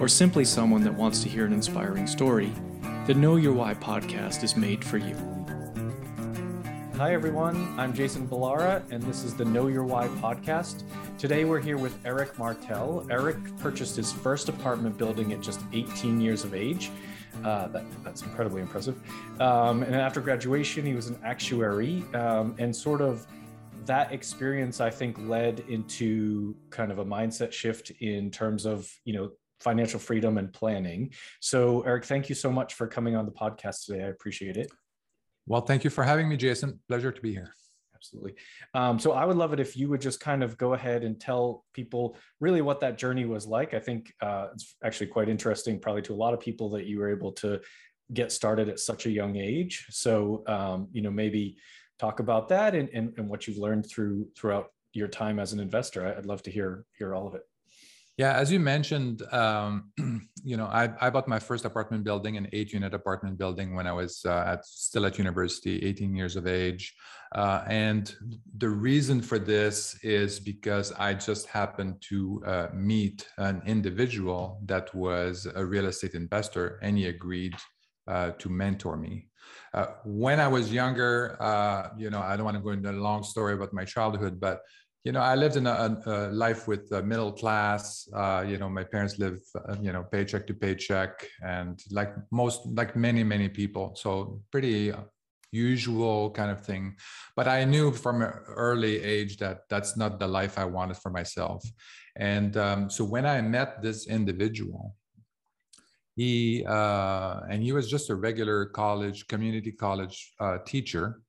or simply someone that wants to hear an inspiring story, the Know Your Why podcast is made for you. Hi, everyone. I'm Jason Balara, and this is the Know Your Why podcast. Today, we're here with Eric Martel. Eric purchased his first apartment building at just 18 years of age. Uh, that, that's incredibly impressive. Um, and after graduation, he was an actuary um, and sort of that experience i think led into kind of a mindset shift in terms of you know financial freedom and planning. So, Eric, thank you so much for coming on the podcast today. I appreciate it. Well, thank you for having me, Jason. Pleasure to be here. Absolutely. Um, so, I would love it if you would just kind of go ahead and tell people really what that journey was like. I think uh, it's actually quite interesting, probably to a lot of people, that you were able to get started at such a young age. So, um, you know, maybe talk about that and, and, and what you've learned through throughout your time as an investor. I'd love to hear hear all of it. Yeah, as you mentioned, um, you know, I, I, bought my first apartment building, an eight-unit apartment building, when I was uh, at, still at university, 18 years of age. Uh, and the reason for this is because I just happened to uh, meet an individual that was a real estate investor, and he agreed uh, to mentor me. Uh, when I was younger, uh, you know, I don't want to go into a long story about my childhood, but you know, I lived in a, a life with a middle class. Uh, you know, my parents live, uh, you know, paycheck to paycheck, and like most, like many, many people. So pretty usual kind of thing. But I knew from an early age that that's not the life I wanted for myself. And um, so when I met this individual, he uh, and he was just a regular college, community college uh, teacher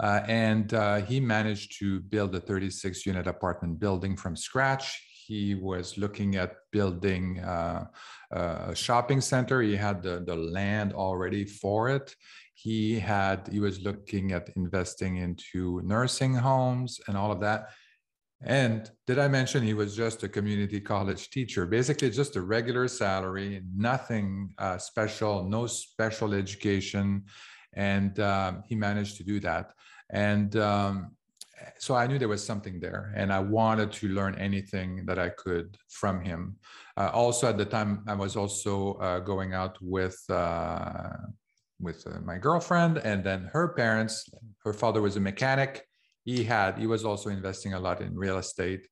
uh, and uh, he managed to build a 36 unit apartment building from scratch. He was looking at building uh, a shopping center. He had the, the land already for it. He had he was looking at investing into nursing homes and all of that. And did I mention he was just a community college teacher? Basically, just a regular salary, nothing uh, special, no special education and um, he managed to do that and um, so i knew there was something there and i wanted to learn anything that i could from him. Uh, also at the time i was also uh, going out with uh, with uh, my girlfriend and then her parents. Her father was a mechanic. He had he was also investing a lot in real estate.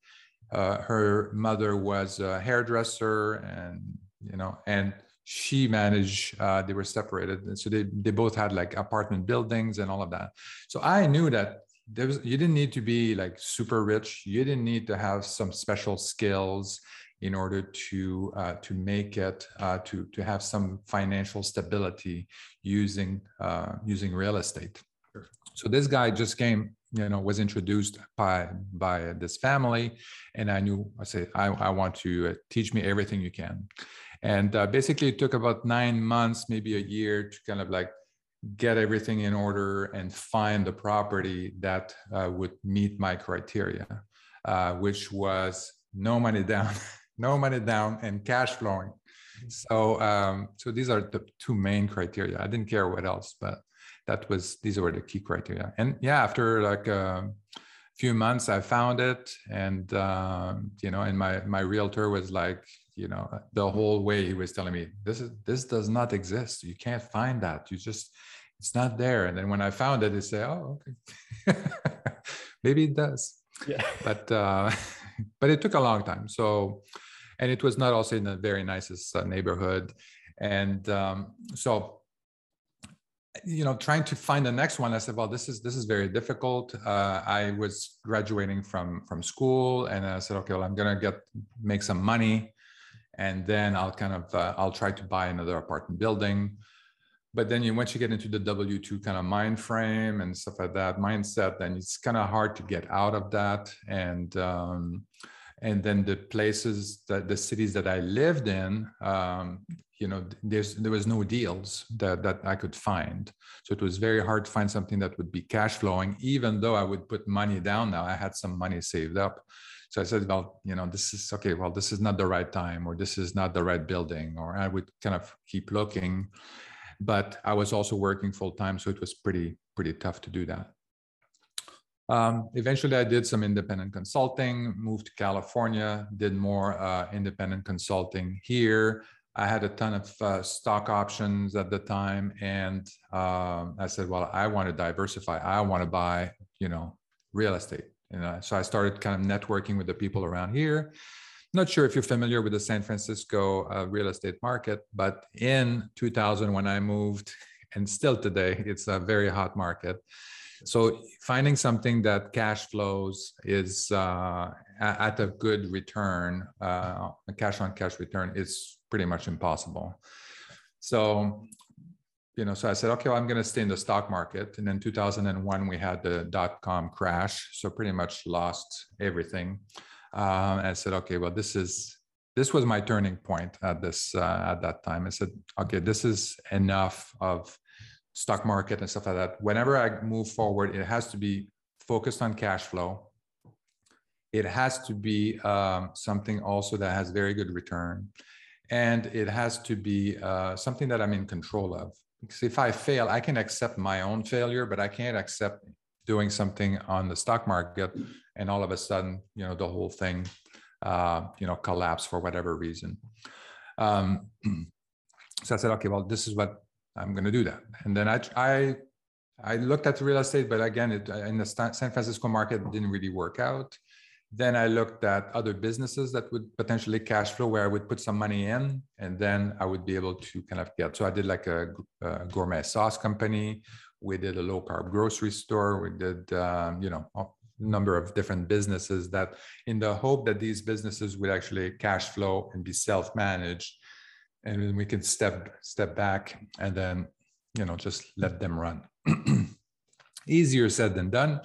Uh, her mother was a hairdresser and you know and she managed uh, they were separated. And so they, they both had like apartment buildings and all of that. So i knew that there was you didn't need to be like super rich. You didn't need to have some special skills in order to uh, to make it uh, to to have some financial stability using uh, using real estate. So this guy just came you know was introduced by by this family. And i knew i said i, I want to uh, teach me everything you can and uh, basically, it took about nine months, maybe a year, to kind of like get everything in order and find the property that uh, would meet my criteria, uh, which was no money down, no money down, and cash flowing. So, um, so these are the two main criteria. I didn't care what else, but that was these were the key criteria. And yeah, after like a um, few months, I found it, and um, you know, and my my realtor was like, you know the whole way he was telling me this is this does not exist. You can't find that. You just it's not there. And then when i found it they say oh okay. Maybe it does. Yeah. But uh but it took a long time. So and it was not also in the very nicest uh, neighborhood. And um so you know trying to find the next one i said well this is this is very difficult. Uh, i was graduating from from school and i said okay well i'm gonna get make some money and then I'll kind of uh, I'll try to buy another apartment building. But then you, once you get into the W two kind of mind frame and stuff like that mindset, then it's kind of hard to get out of that. And um, and then the places that the cities that I lived in, um, you know there's there was no deals that that i could find so it was very hard to find something that would be cash flowing even though i would put money down now i had some money saved up so i said well you know this is okay well this is not the right time or this is not the right building or i would kind of keep looking but i was also working full time so it was pretty pretty tough to do that um, eventually, I did some independent consulting, moved to California, did more uh, independent consulting here. I had a ton of uh, stock options at the time, and um, I said, "Well, I want to diversify. I want to buy, you know, real estate." And so I started kind of networking with the people around here. Not sure if you're familiar with the San Francisco uh, real estate market, but in 2000, when I moved, and still today, it's a very hot market. So finding something that cash flows is uh, at a good return, uh, a cash on cash return is pretty much impossible. So, you know, so I said, okay, well, I'm going to stay in the stock market. And then 2001, we had the dot com crash. So pretty much lost everything. Um, I said, okay, well, this is, this was my turning point at this, uh, at that time. I said, okay, this is enough of stock market and stuff like that. Whenever I move forward, it has to be focused on cash flow. It has to be um, something also that has very good return. And it has to be uh, something that I'm in control of. Because if I fail, I can accept my own failure, but I can't accept doing something on the stock market and all of a sudden, you know, the whole thing, uh, you know, collapse for whatever reason. Um, so I said, okay, well, this is what I'm going to do that. And then I, I, I looked at real estate, but again, it, in the San Francisco market, didn't really work out. Then I looked at other businesses that would potentially cash flow where I would put some money in and then I would be able to kind of get. So I did like a, a gourmet sauce company. We did a low carb grocery store. We did, um, you know, a number of different businesses that in the hope that these businesses would actually cash flow and be self managed and then we can step step back and then you know just let them run easier said than done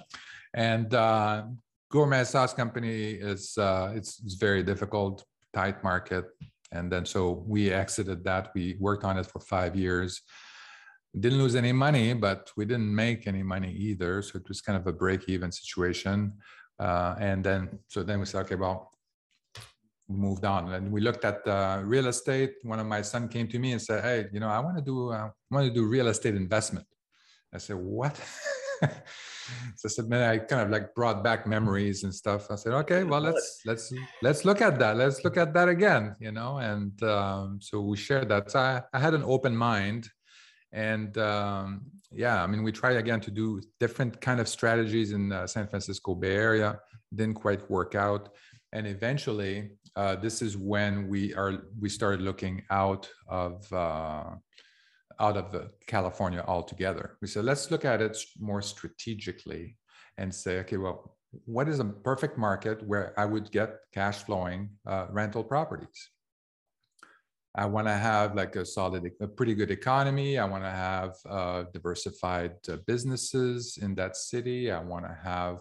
and uh, gourmet sauce company is uh, it's, it's very difficult tight market. And then so we exited that. We worked on it for five years. Didn't lose any money but we didn't make any money either. So it was kind of a break even situation. Uh, and then so then we said okay well moved on. And we looked at uh, real estate. One of my son came to me and said hey you know i want to do uh, i want to do real estate investment. I said what so i said man i kind of like brought back memories and stuff. I said okay well let's let's let's look at that. Let's look at that again you know and um, so we shared that. So I, I had an open mind and um, yeah i mean we tried again to do different kind of strategies in the san francisco bay area. Didn't quite work out. And eventually uh, this is when we are we started looking out of uh, out of uh, California altogether. We said let's look at it more strategically and say, okay, well, what is a perfect market where I would get cash flowing uh, rental properties? I want to have like a solid, a pretty good economy. I want to have uh, diversified uh, businesses in that city. I want to have,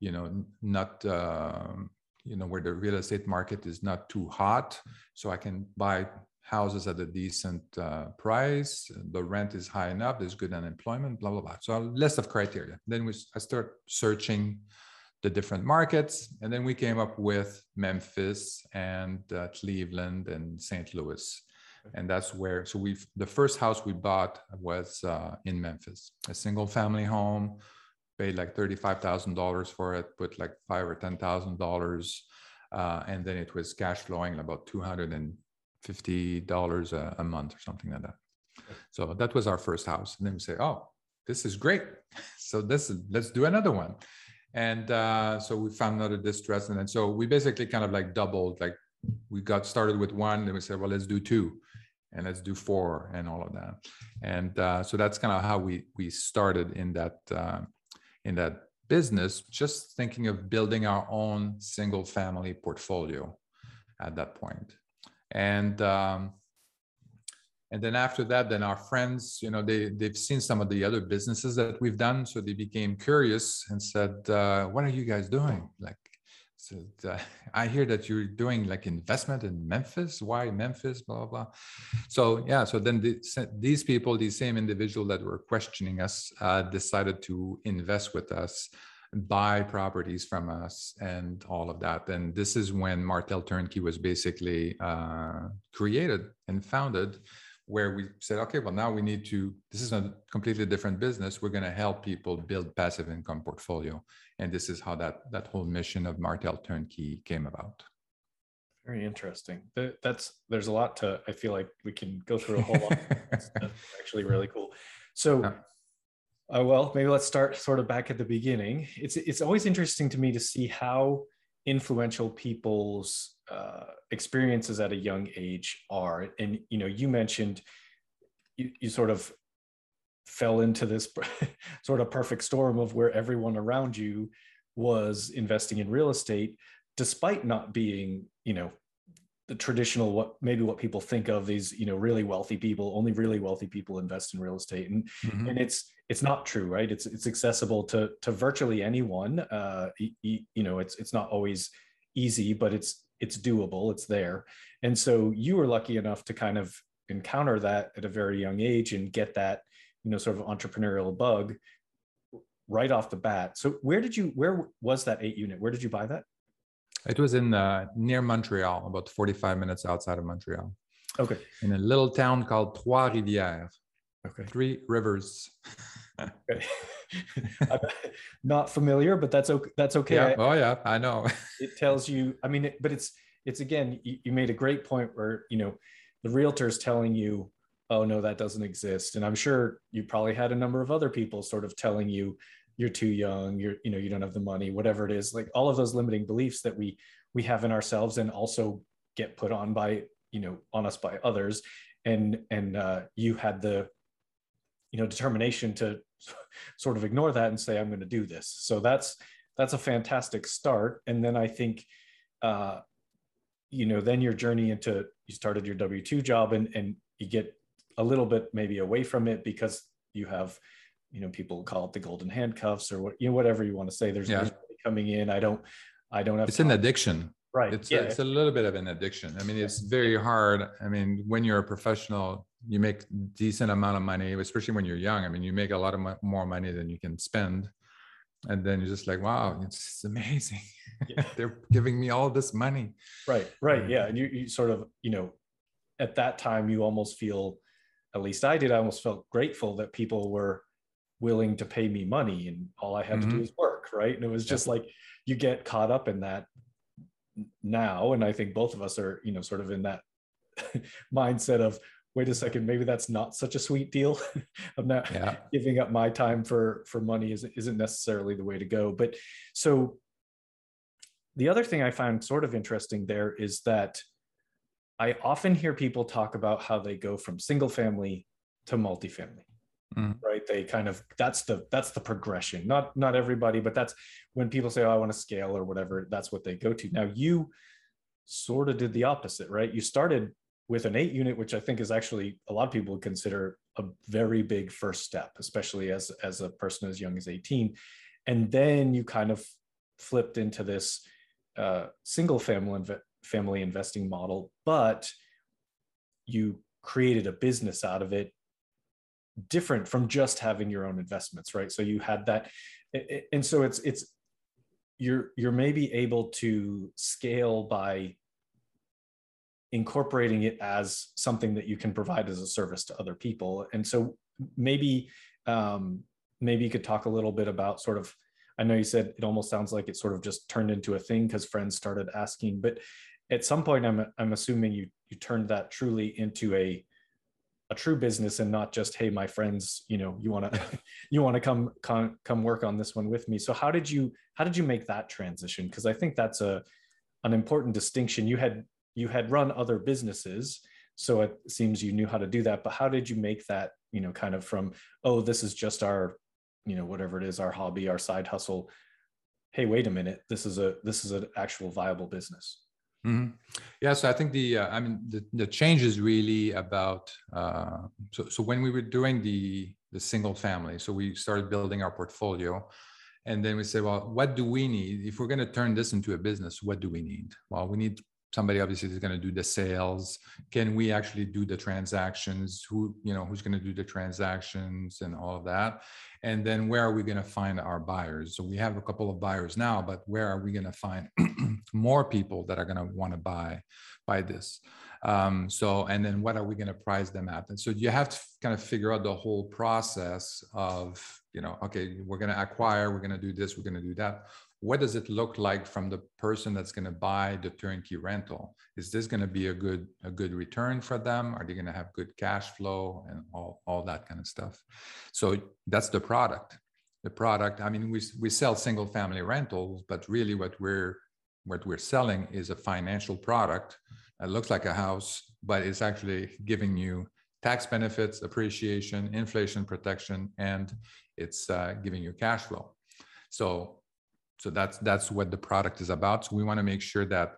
you know, not um, you know where the real estate market is not too hot so i can buy houses at a decent uh, price the rent is high enough there's good unemployment blah blah blah. So a list of criteria. Then we i start searching the different markets and then we came up with memphis and uh, cleveland and st louis. And that's where so we the first house we bought was uh, in memphis. A single family home paid like $35,000 for it, put like five or $10,000. Uh, and then it was cash flowing about $250 a, a month or something like that. So that was our first house. And then we say, oh, this is great. So this is, let's do another one. And uh, so we found another distress. And then so we basically kind of like doubled, like we got started with one, and we said, well, let's do two and let's do four and all of that. And uh, so that's kind of how we we started in that uh, in that business, just thinking of building our own single family portfolio at that point. And um, and then after that, then our friends, you know, they they've seen some of the other businesses that we've done, so they became curious and said, uh, "What are you guys doing? Like, so uh, I hear that you're doing like investment in Memphis. Why Memphis? Blah blah. blah. So yeah. So then the, these people, these same individual that were questioning us, uh, decided to invest with us, buy properties from us, and all of that. And this is when Martel Turnkey was basically uh, created and founded where we said, okay, well, now we need to, this is a completely different business. We're going to help people build passive income portfolio. And this is how that, that whole mission of Martel Turnkey came about. Very interesting. That's, there's a lot to, I feel like we can go through a whole lot. that's, actually really cool. So, uh, well, maybe let's start sort of back at the beginning. It's, it's always interesting to me to see how influential people's uh, experiences at a young age are. And you know, you mentioned you, you sort of fell into this sort of perfect storm of where everyone around you was investing in real estate, despite not being, you know, the traditional what maybe what people think of these you know really wealthy people only really wealthy people invest in real estate and mm-hmm. and it's it's not true right? It's it's accessible to to virtually anyone. Uh you, you know it's it's not always easy but it's it's doable it's there. And so you were lucky enough to kind of encounter that at a very young age and get that you know sort of entrepreneurial bug right off the bat. So where did you where was that eight unit? Where did you buy that? It was in uh, near montreal about 45 minutes outside of montreal. Okay. In a little town called trois rivières okay. Three rivers. not familiar, but that's okay. That's okay. Yeah. oh yeah, I know. it tells you. I mean, it, but it's it's again. You, you made a great point where you know the realtor's telling you, "Oh no, that doesn't exist," and I'm sure you probably had a number of other people sort of telling you, "You're too young. You're you know you don't have the money. Whatever it is, like all of those limiting beliefs that we we have in ourselves and also get put on by you know on us by others and and uh, you had the you know determination to sort of ignore that and say i'm going to do this. So that's that's a fantastic start. And then i think uh, you know then your journey into you started your w2 job and and you get a little bit maybe away from it because you have you know people call it the golden handcuffs or what you know whatever you want to say. There's yeah. coming in. I don't i don't have it's an addiction. Right. It's, yeah. a, it's a little bit of an addiction. I mean it's very hard. I mean when you're a professional you make decent amount of money especially when you're young i mean you make a lot of mo- more money than you can spend and then you're just like wow it's amazing yeah. they're giving me all this money right right yeah and you, you sort of you know at that time you almost feel at least i did i almost felt grateful that people were willing to pay me money and all i had mm-hmm. to do mm-hmm. is work right and it was just yeah. like you get caught up in that now and i think both of us are you know sort of in that mindset of wait a second maybe that's not such a sweet deal. I'm not yeah. giving up my time for for money isn't, isn't necessarily the way to go. But so the other thing i found sort of interesting there is that i often hear people talk about how they go from single family to multifamily mm. right? They kind of that's the that's the progression. Not not everybody but that's when people say oh i want to scale or whatever that's what they go to. Now you sort of did the opposite right? You started with an eight unit which i think is actually a lot of people would consider a very big first step especially as as a person as young as 18 and then you kind of flipped into this uh, single family inv- family investing model but you created a business out of it different from just having your own investments right? So you had that and so it's it's you're you're maybe able to scale by incorporating it as something that you can provide as a service to other people. And so maybe um, maybe you could talk a little bit about sort of i know you said it almost sounds like it sort of just turned into a thing because friends started asking but at some point i'm i'm assuming you you turned that truly into a a true business and not just hey my friends you know you want to you want to come, come come work on this one with me. So how did you how did you make that transition? Because i think that's a an important distinction. You had you had run other businesses so it seems you knew how to do that but how did you make that you know kind of from oh this is just our you know whatever it is our hobby our side hustle. Hey wait a minute this is a this is an actual viable business. Mm-hmm. Yeah, so I think the uh, I mean the, the change is really about uh, so so when we were doing the the single family, so we started building our portfolio, and then we say well what do we need? If we're going to turn this into a business what do we need? Well we need somebody obviously is going to do the sales. Can we actually do the transactions? Who you know who's going to do the transactions and all of that? And then where are we going to find our buyers? So we have a couple of buyers now but where are we going to find more people that are going to want to buy buy this? Um, so and then what are we going to price them at? And so you have to kind of figure out the whole process of you know okay we're going to acquire we're going to do this we're going to do that what does it look like from the person that's going to buy the turnkey rental? Is this going to be a good a good return for them? Are they going to have good cash flow and all, all that kind of stuff? So that's the product. The product i mean we, we sell single family rentals but really what we're what we're selling is a financial product that looks like a house but it's actually giving you tax benefits appreciation inflation protection and it's uh, giving you cash flow. So so that's that's what the product is about. So we want to make sure that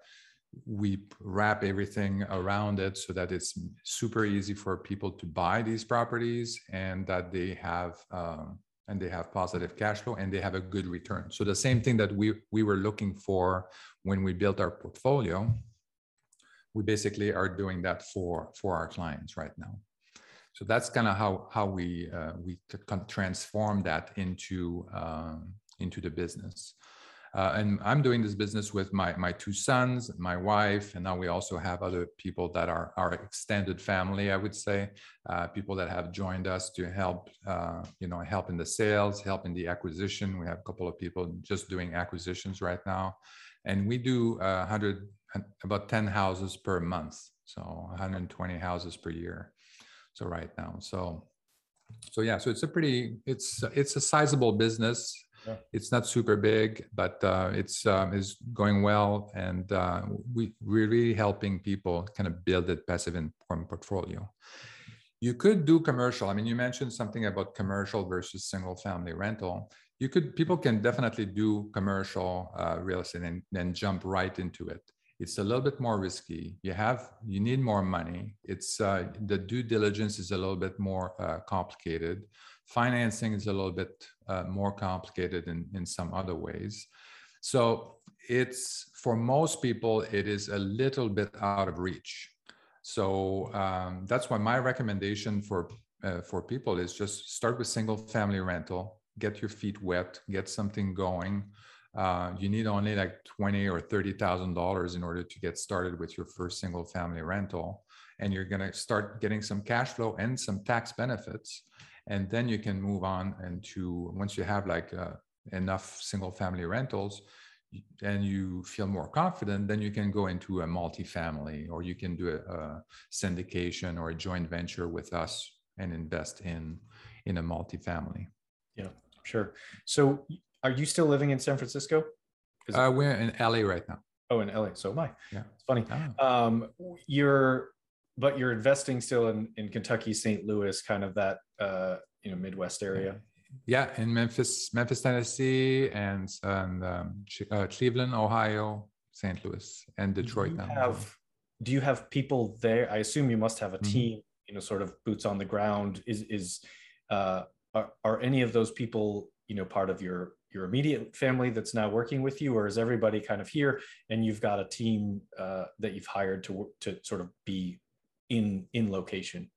we wrap everything around it so that it's super easy for people to buy these properties and that they have um, and they have positive cash flow and they have a good return. So the same thing that we we were looking for when we built our portfolio we basically are doing that for for our clients right now. So that's kind of how how we uh, we transform that into um, into the business uh, and I'm doing this business with my my two sons, my wife, and now we also have other people that are our extended family. I would say uh, people that have joined us to help, uh, you know, help in the sales, help in the acquisition. We have a couple of people just doing acquisitions right now, and we do 100 about 10 houses per month, so 120 houses per year. So right now, so so yeah, so it's a pretty it's it's a sizable business yeah. It's not super big, but uh, it's um, is going well, and uh, we we're really helping people kind of build a passive income portfolio. You could do commercial. I mean, you mentioned something about commercial versus single family rental. You could people can definitely do commercial uh, real estate and then jump right into it. It's a little bit more risky. You have you need more money. It's uh, the due diligence is a little bit more uh, complicated. Financing is a little bit uh, more complicated in, in some other ways. So it's for most people, it is a little bit out of reach. So um, that's why my recommendation for uh, for people is just start with single family rental, get your feet wet, get something going. Uh, you need only like twenty or thirty thousand dollars in order to get started with your first single family rental, and you're going to start getting some cash flow and some tax benefits and then you can move on and to once you have like uh, enough single family rentals and you feel more confident then you can go into a multifamily or you can do a, a syndication or a joint venture with us and invest in in a multifamily. Yeah sure. So are you still living in san francisco uh, we're in la right now oh in la so am i yeah it's funny ah. um, you're but you're investing still in in Kentucky, St. Louis, kind of that uh, you know Midwest area. Yeah, in Memphis, Memphis, Tennessee, and and um, uh, Cleveland, Ohio, St. Louis, and Detroit. Do you have Do you have people there? I assume you must have a mm-hmm. team. Mm-hmm. You know, sort of boots on the ground. Is is uh, are, are any of those people you know part of your your immediate family that's now working with you or is everybody kind of here and you've got a team uh, that you've hired to to sort of be in in location?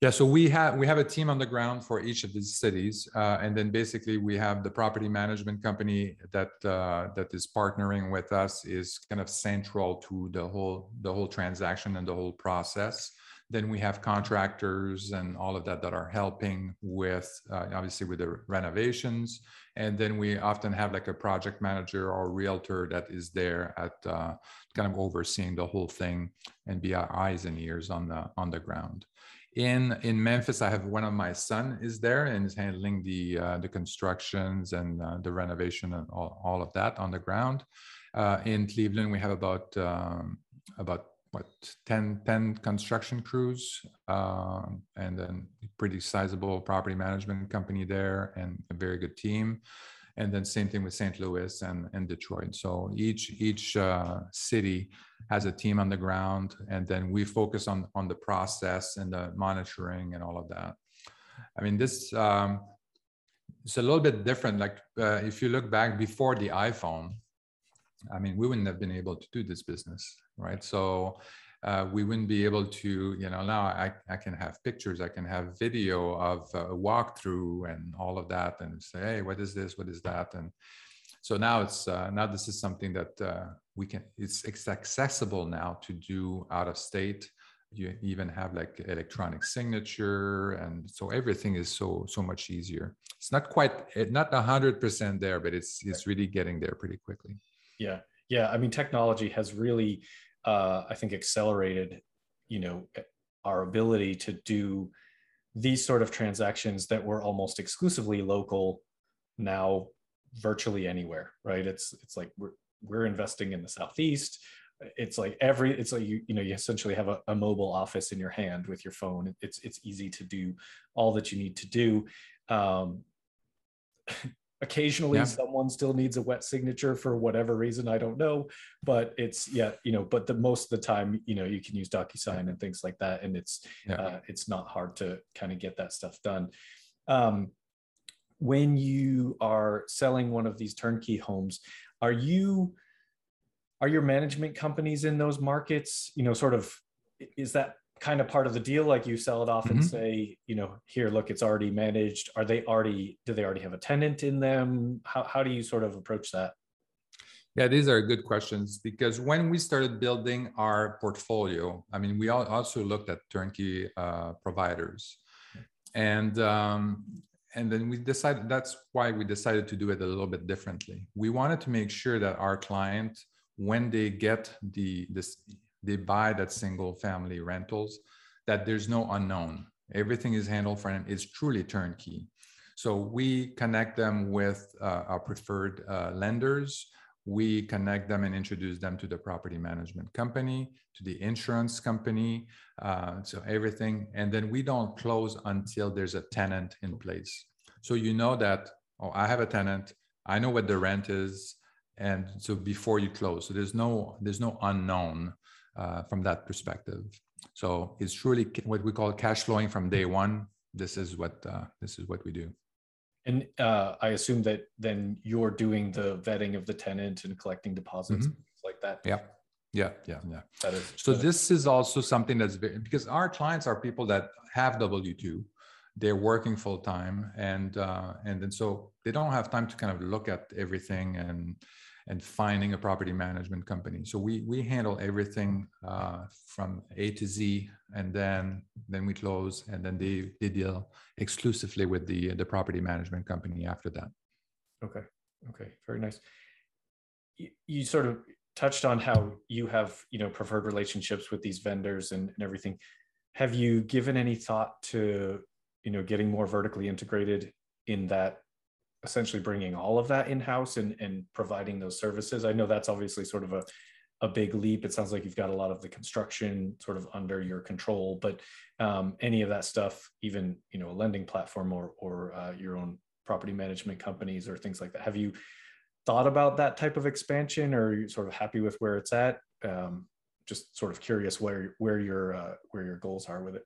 Yeah, so we have we have a team on the ground for each of these cities, uh, and then basically we have the property management company that uh, that is partnering with us is kind of central to the whole the whole transaction and the whole process. Then we have contractors and all of that that are helping with uh, obviously with the renovations, and then we often have like a project manager or realtor that is there at uh, kind of overseeing the whole thing and be our eyes and ears on the on the ground. In in memphis i have one of my son is there and is handling the uh, the constructions and uh, the renovation and all, all of that on the ground. Uh, in cleveland we have about um, about what 10 10 construction crews um, and then pretty sizable property management company there and a very good team and then same thing with St. Louis and, and Detroit. So each each uh, city has a team on the ground, and then we focus on on the process and the monitoring and all of that. I mean, this um, it's a little bit different. Like uh, if you look back before the iPhone, I mean, we wouldn't have been able to do this business, right? So uh, we wouldn't be able to, you know, now I, I can have pictures, I can have video of a walkthrough and all of that and say, hey, what is this? What is that? And so now it's, uh, now this is something that uh, we can, it's, it's accessible now to do out of state. You even have like electronic signature. And so everything is so, so much easier. It's not quite, not a hundred percent there, but it's, it's really getting there pretty quickly. Yeah. Yeah. I mean, technology has really, uh, I think, accelerated, you know, our ability to do these sort of transactions that were almost exclusively local now virtually anywhere right? It's it's like we're we're investing in the southeast. It's like every it's like you you know you essentially have a, a mobile office in your hand with your phone. It's it's easy to do all that you need to do. Um occasionally yeah. someone still needs a wet signature for whatever reason i don't know but it's yeah you know but the most of the time you know you can use docusign and things like that and it's yeah. uh, it's not hard to kind of get that stuff done um, when you are selling one of these turnkey homes are you are your management companies in those markets you know sort of is that kind of part of the deal like you sell it off mm-hmm. and say you know here look it's already managed. Are they already do they already have a tenant in them? How, how do you sort of approach that? Yeah these are good questions because when we started building our portfolio i mean we also looked at turnkey uh, providers. And um, and then we decided that's why we decided to do it a little bit differently. We wanted to make sure that our client when they get the this they buy that single family rentals that there's no unknown. Everything is handled for them. It's truly turnkey. So we connect them with uh, our preferred uh, lenders. We connect them and introduce them to the property management company to the insurance company uh, so everything. And then we don't close until there's a tenant in place. So you know that oh i have a tenant. I know what the rent is. And so before you close so there's no there's no unknown uh, from that perspective. So it's truly what we call cash flowing from day one. This is what uh, this is what we do. And uh, I assume that then you're doing the vetting of the tenant and collecting deposits mm-hmm. like that. Yeah. Yeah, yeah, yeah. That is, so that this is. is also something that's very because our clients are people that have W two, they're working full time, and uh, and then so they don't have time to kind of look at everything and and finding a property management company. So we we handle everything uh, from A to Z, and then then we close, and then they they deal exclusively with the the property management company after that. Okay. Okay. Very nice. You, you sort of touched on how you have you know preferred relationships with these vendors and, and everything. Have you given any thought to you know getting more vertically integrated in that essentially bringing all of that in house and, and providing those services? I know that's obviously sort of a, a big leap. It sounds like you've got a lot of the construction sort of under your control, but um, any of that stuff, even you know a lending platform or or uh, your own property management companies or things like that. Have you thought about that type of expansion, or are you sort of happy with where it's at? Um, just sort of curious where where your uh, where your goals are with it.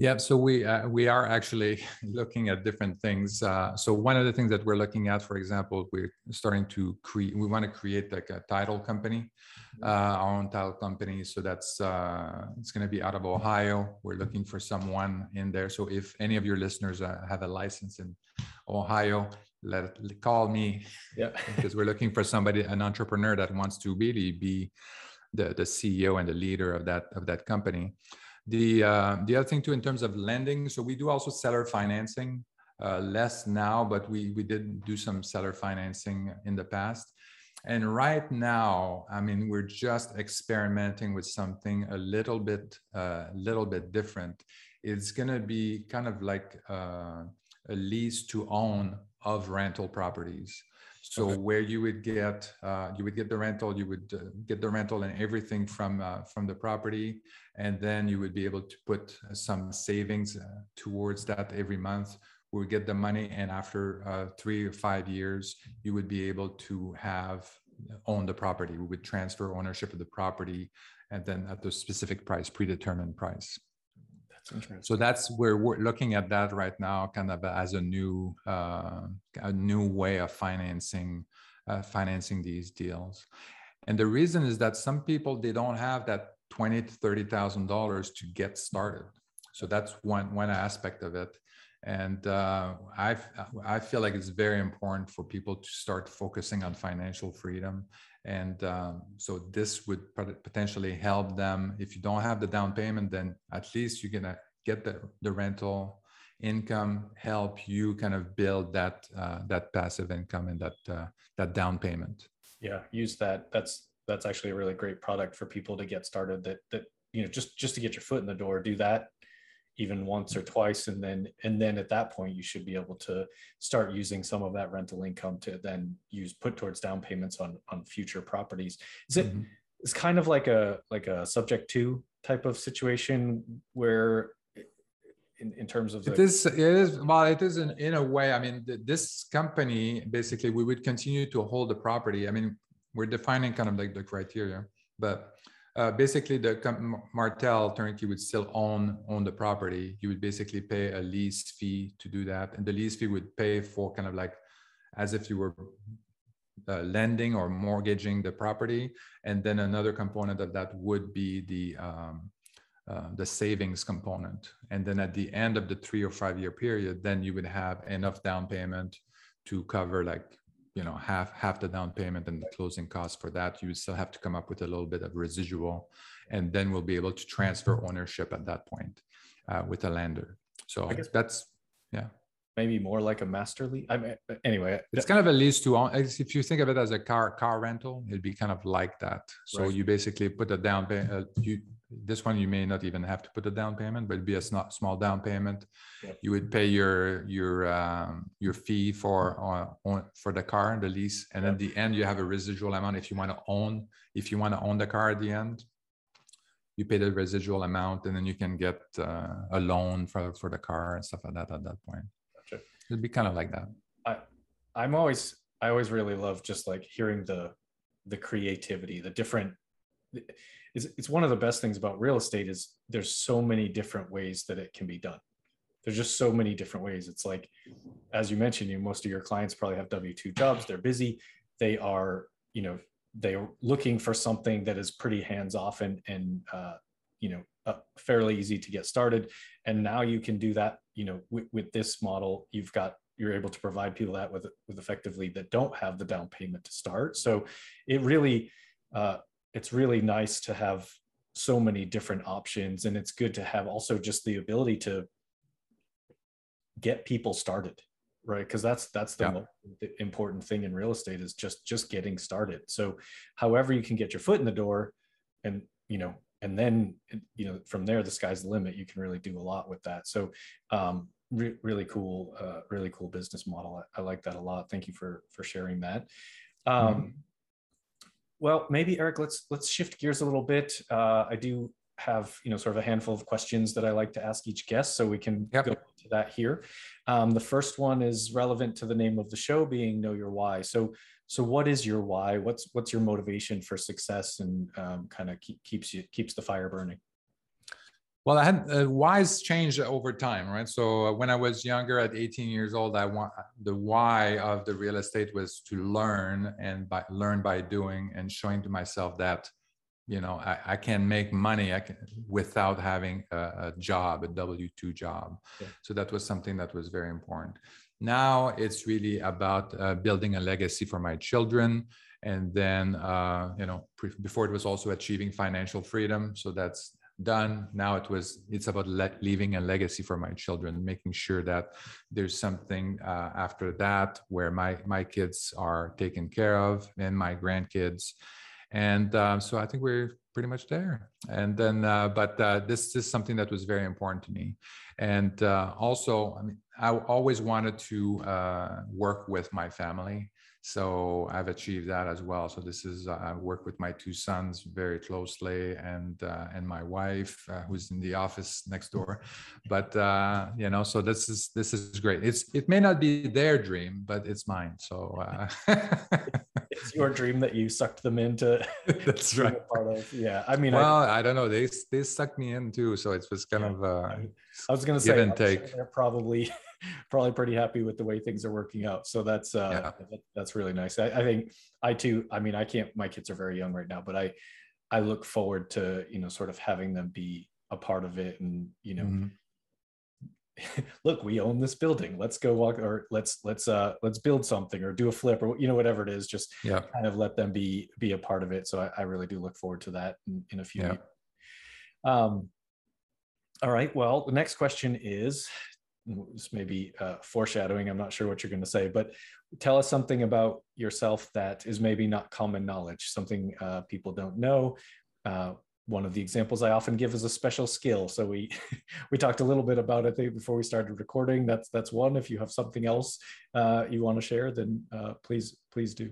Yeah, so we uh, we are actually looking at different things. Uh, so one of the things that we're looking at, for example, we're starting to create. We want to create like a title company, mm-hmm. uh, our own title company. So that's uh, it's going to be out of Ohio. We're looking for someone in there. So if any of your listeners uh, have a license in Ohio, let call me. Yeah, because we're looking for somebody, an entrepreneur that wants to really be the the CEO and the leader of that of that company. The, uh, the other thing too, in terms of lending, so we do also seller financing, uh, less now, but we, we did do some seller financing in the past. And right now, I mean, we're just experimenting with something a little bit, a uh, little bit different. It's going to be kind of like uh, a lease to own of rental properties. So okay. where you would get uh, you would get the rental, you would uh, get the rental and everything from uh, from the property, and then you would be able to put some savings uh, towards that every month. We would get the money, and after uh, three or five years, you would be able to have uh, own the property. We would transfer ownership of the property, and then at the specific price, predetermined price. So that's where we're looking at that right now, kind of as a new uh, a new way of financing uh, financing these deals. And the reason is that some people they don't have that twenty to thirty thousand dollars to get started. So that's one one aspect of it. And uh, I I feel like it's very important for people to start focusing on financial freedom. And um, so this would potentially help them. If you don't have the down payment, then at least you're gonna get the, the rental income, help you kind of build that uh, that passive income and that uh, that down payment. Yeah, use that. That's that's actually a really great product for people to get started. That that you know just just to get your foot in the door, do that even once or twice and then and then at that point you should be able to start using some of that rental income to then use put towards down payments on on future properties is it mm-hmm. it's kind of like a like a subject to type of situation where in, in terms of the- it is it is well it is in, in a way i mean this company basically we would continue to hold the property i mean we're defining kind of like the criteria but uh, basically the Martel turnkey would still own own the property. You would basically pay a lease fee to do that, and the lease fee would pay for kind of like as if you were uh, lending or mortgaging the property, and then another component of that would be the um, uh, the savings component. And then at the end of the three or five year period, then you would have enough down payment to cover like you know half half the down payment and the closing costs for that you still have to come up with a little bit of residual and then we'll be able to transfer ownership at that point uh, with a lender. So I guess that's yeah. Maybe more like a master lease? I mean anyway it's kind of a lease to own. If you think of it as a car car rental it'd be kind of like that. So right. you basically put a down payment uh, you this one you may not even have to put a down payment but it'd be a small, down payment yep. you would pay your your um, your fee for uh, on, for the car the lease and yep. at the end you have a residual amount if you want to own if you want to own the car at the end you pay the residual amount and then you can get uh, a loan for for the car and stuff like that at that point gotcha. it'd be kind of like that i i'm always i always really love just like hearing the the creativity the different it's, it's one of the best things about real estate is there's so many different ways that it can be done. There's just so many different ways. It's like as you mentioned you most of your clients probably have w2 jobs. They're busy. They are you know they're looking for something that is pretty hands off and and uh, you know uh, fairly easy to get started. And now you can do that you know with, with this model. You've got you're able to provide people that with with effectively that don't have the down payment to start. So it really uh, it's really nice to have so many different options and it's good to have also just the ability to get people started right? Because that's that's the yeah. important thing in real estate is just just getting started. So however you can get your foot in the door and you know and then you know from there the sky's the limit. You can really do a lot with that. So um re- really cool uh really cool business model. I, I, like that a lot. Thank you for for sharing that. Um mm-hmm well, maybe Eric, let's let's shift gears a little bit. Uh, I do have you know sort of a handful of questions that I like to ask each guest, so we can yep. go to that here. Um, the first one is relevant to the name of the show, being know your why. So so what is your why? What's what's your motivation for success, and um, kind of keep, keeps you keeps the fire burning? Well, I had uh, why's changed over time, right? So uh, when I was younger, at 18 years old, I want the why of the real estate was to learn and by learn by doing and showing to myself that, you know, I, I can make money I can, without having a, a job, a W two job. Yeah. So that was something that was very important. Now it's really about uh, building a legacy for my children and then uh, you know pre- before it was also achieving financial freedom so that's done. Now it was it's about le- leaving a legacy for my children making sure that there's something uh, after that where my my kids are taken care of and my grandkids. And uh, so i think we're pretty much there. And then uh, but uh, this is something that was very important to me. And uh, also i mean i always wanted to uh, work with my family so I've achieved that as well. So this is uh, I work with my two sons very closely, and uh, and my wife uh, who's in the office next door. But uh, you know, so this is this is great. It's it may not be their dream, but it's mine. So uh, it's your dream that you sucked them into. That's right. Part of yeah. I mean, well, I, I, don't know. They they sucked me in too, so it was kind yeah, of. Uh, I was going to say, and take. Sure they're probably probably pretty happy with the way things are working out. So that's uh, yeah. that, that's really nice. I, I think I too. I mean, I can't. My kids are very young right now, but I I look forward to you know sort of having them be a part of it and you know. Mm-hmm look we own this building let's go walk or let's let's uh let's build something or do a flip or you know whatever it is just yeah kind of let them be be a part of it so i, I really do look forward to that in, in a few yeah. um all right well the next question is this may be uh, foreshadowing i'm not sure what you're going to say but tell us something about yourself that is maybe not common knowledge something uh, people don't know uh, one of the examples I often give is a special skill. So we we talked a little bit about it before we started recording. That's that's one. If you have something else uh, you want to share, then uh, please please do.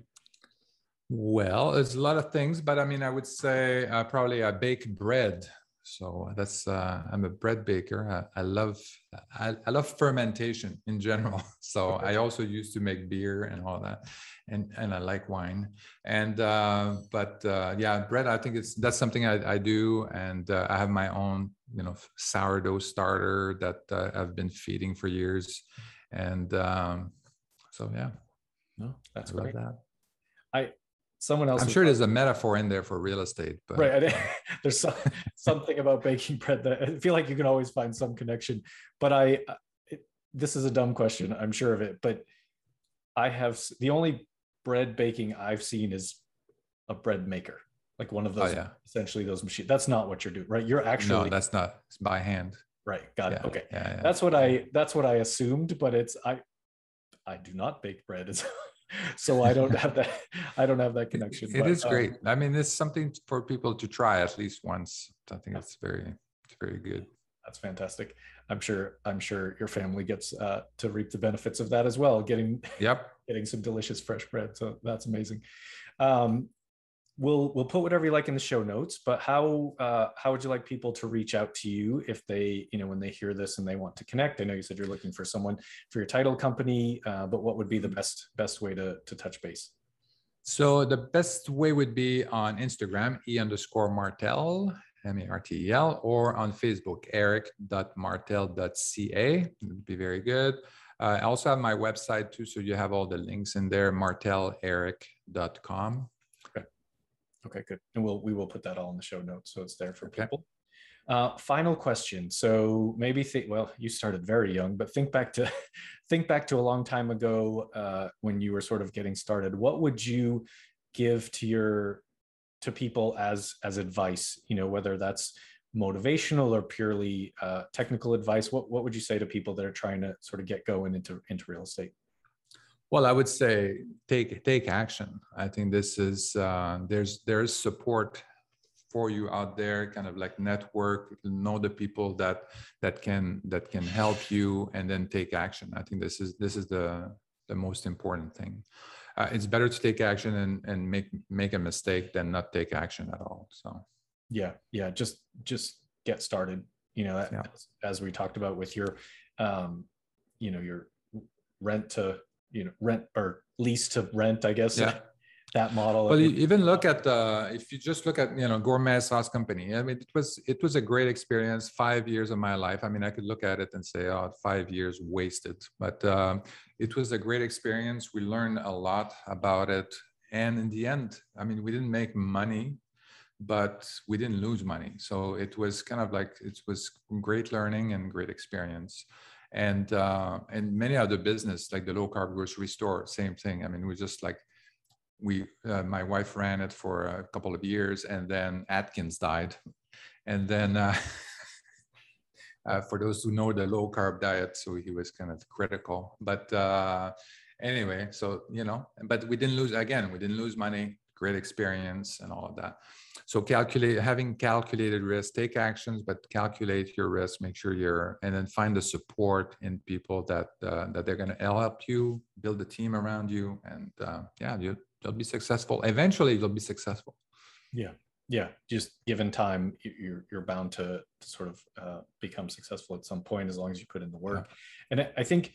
Well, there's a lot of things, but I mean, I would say uh, probably I bake bread. So that's uh, I'm a bread baker. I, I love I, I, love fermentation in general. So I also used to make beer and all that, and and I like wine. And uh, but uh, yeah, bread. I think it's that's something I, I do, and uh, I have my own you know sourdough starter that uh, I've been feeding for years, and um, so yeah. No, that's I great. That. I someone else i'm sure there's a metaphor in there for real estate but right um, there's some, something about baking bread that i feel like you can always find some connection but i uh, it, this is a dumb question i'm sure of it but i have the only bread baking i've seen is a bread maker like one of oh, those oh, yeah. essentially those machines that's not what you're doing right? You're actually no that's not it's by hand. Right got yeah, it okay. yeah, that's what i that's what i assumed but it's i i do not bake bread it's so I don't have that. I don't have that connection. It but, is great. Um, I mean, it's something for people to try at least once. I think it's very, it's very good. That's fantastic. I'm sure. I'm sure your family gets uh, to reap the benefits of that as well. Getting, yep, getting some delicious fresh bread. So that's amazing. Um, we'll we'll put whatever you like in the show notes but how uh, how would you like people to reach out to you if they you know when they hear this and they want to connect? I know you said you're looking for someone for your title company uh, but what would be the best best way to to touch base? So the best way would be on instagram e underscore martel m-a-r-t-e-l or on facebook eric.martel.ca it would be very good. Uh, i also have my website too so you have all the links in there marteleric.com Okay, good. And we'll we will put that all in the show notes so it's there for okay. people. Uh, final question. So maybe think. Well, you started very young, but think back to think back to a long time ago uh, when you were sort of getting started. What would you give to your to people as as advice? You know, whether that's motivational or purely uh, technical advice. What what would you say to people that are trying to sort of get going into into real estate? Well, I would say take take action. I think this is uh, there's there's support for you out there, kind of like network, know the people that that can that can help you, and then take action. I think this is this is the the most important thing. Uh, it's better to take action and and make make a mistake than not take action at all. So yeah, yeah, just just get started. You know, yeah. as, as we talked about with your, um, you know, your rent to you know rent or lease to rent i guess yeah. that model. Well even look at uh, if you just look at you know gourmet sauce company i mean it was it was a great experience five years of my life. I mean i could look at it and say oh five years wasted. But um, it was a great experience. We learned a lot about it. And in the end i mean we didn't make money but we didn't lose money. So it was kind of like it was great learning and great experience and uh, and many other business like the low carb grocery store same thing. I mean we just like we uh, my wife ran it for a couple of years and then atkins died. And then uh, uh, for those who know the low carb diet so he was kind of critical. But uh, anyway so you know but we didn't lose again we didn't lose money great experience and all of that so calculate having calculated risk take actions but calculate your risk make sure you're and then find the support in people that uh, that they're going to help you build a team around you and uh, yeah you, you'll be successful. Eventually you'll be successful. Yeah. Yeah. Just given time you're, you're bound to, to sort of uh, become successful at some point as long as you put in the work. Yeah. and I, I think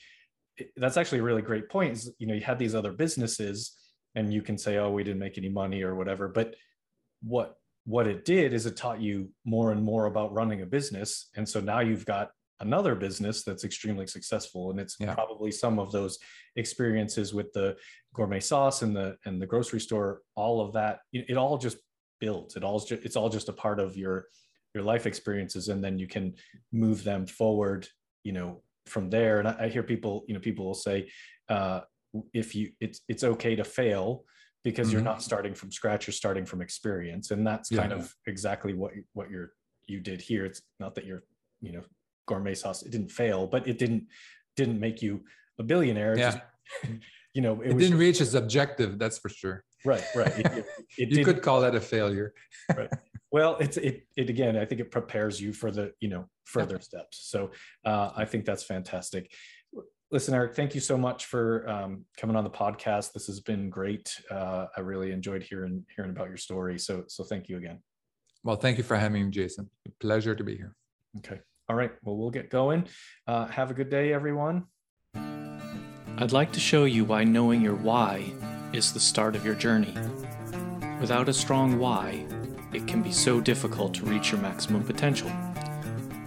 that's actually a really great point is you know you had these other businesses and you can say oh we didn't make any money or whatever but what what it did is it taught you more and more about running a business. And so now you've got another business that's extremely successful and it's yeah. probably some of those experiences with the gourmet sauce and the and the grocery store all of that it, it all just builds it all just, it's all just a part of your your life experiences and then you can move them forward you know from there. And i, I hear people you know people will say uh, if you it's it's okay to fail because mm-hmm. you're not starting from scratch you're starting from experience. And that's kind of exactly what what you're you did here. It's not that you're you know gourmet sauce it didn't fail but it didn't didn't make you a billionaire. Yeah. just, you know it, it didn't reach its objective that's for sure. Right right. It, it, it you could call that a failure. Right. Well it's it, it again i think it prepares you for the you know further yeah. steps. So uh, i think that's fantastic listen eric thank you so much for um, coming on the podcast. This has been great. Uh, i really enjoyed hearing hearing about your story. So so thank you again. Well thank you for having me jason. Pleasure to be here. Okay. All right. Well we'll get going. Uh, have a good day everyone. I'd like to show you why knowing your why is the start of your journey. Without a strong why it can be so difficult to reach your maximum potential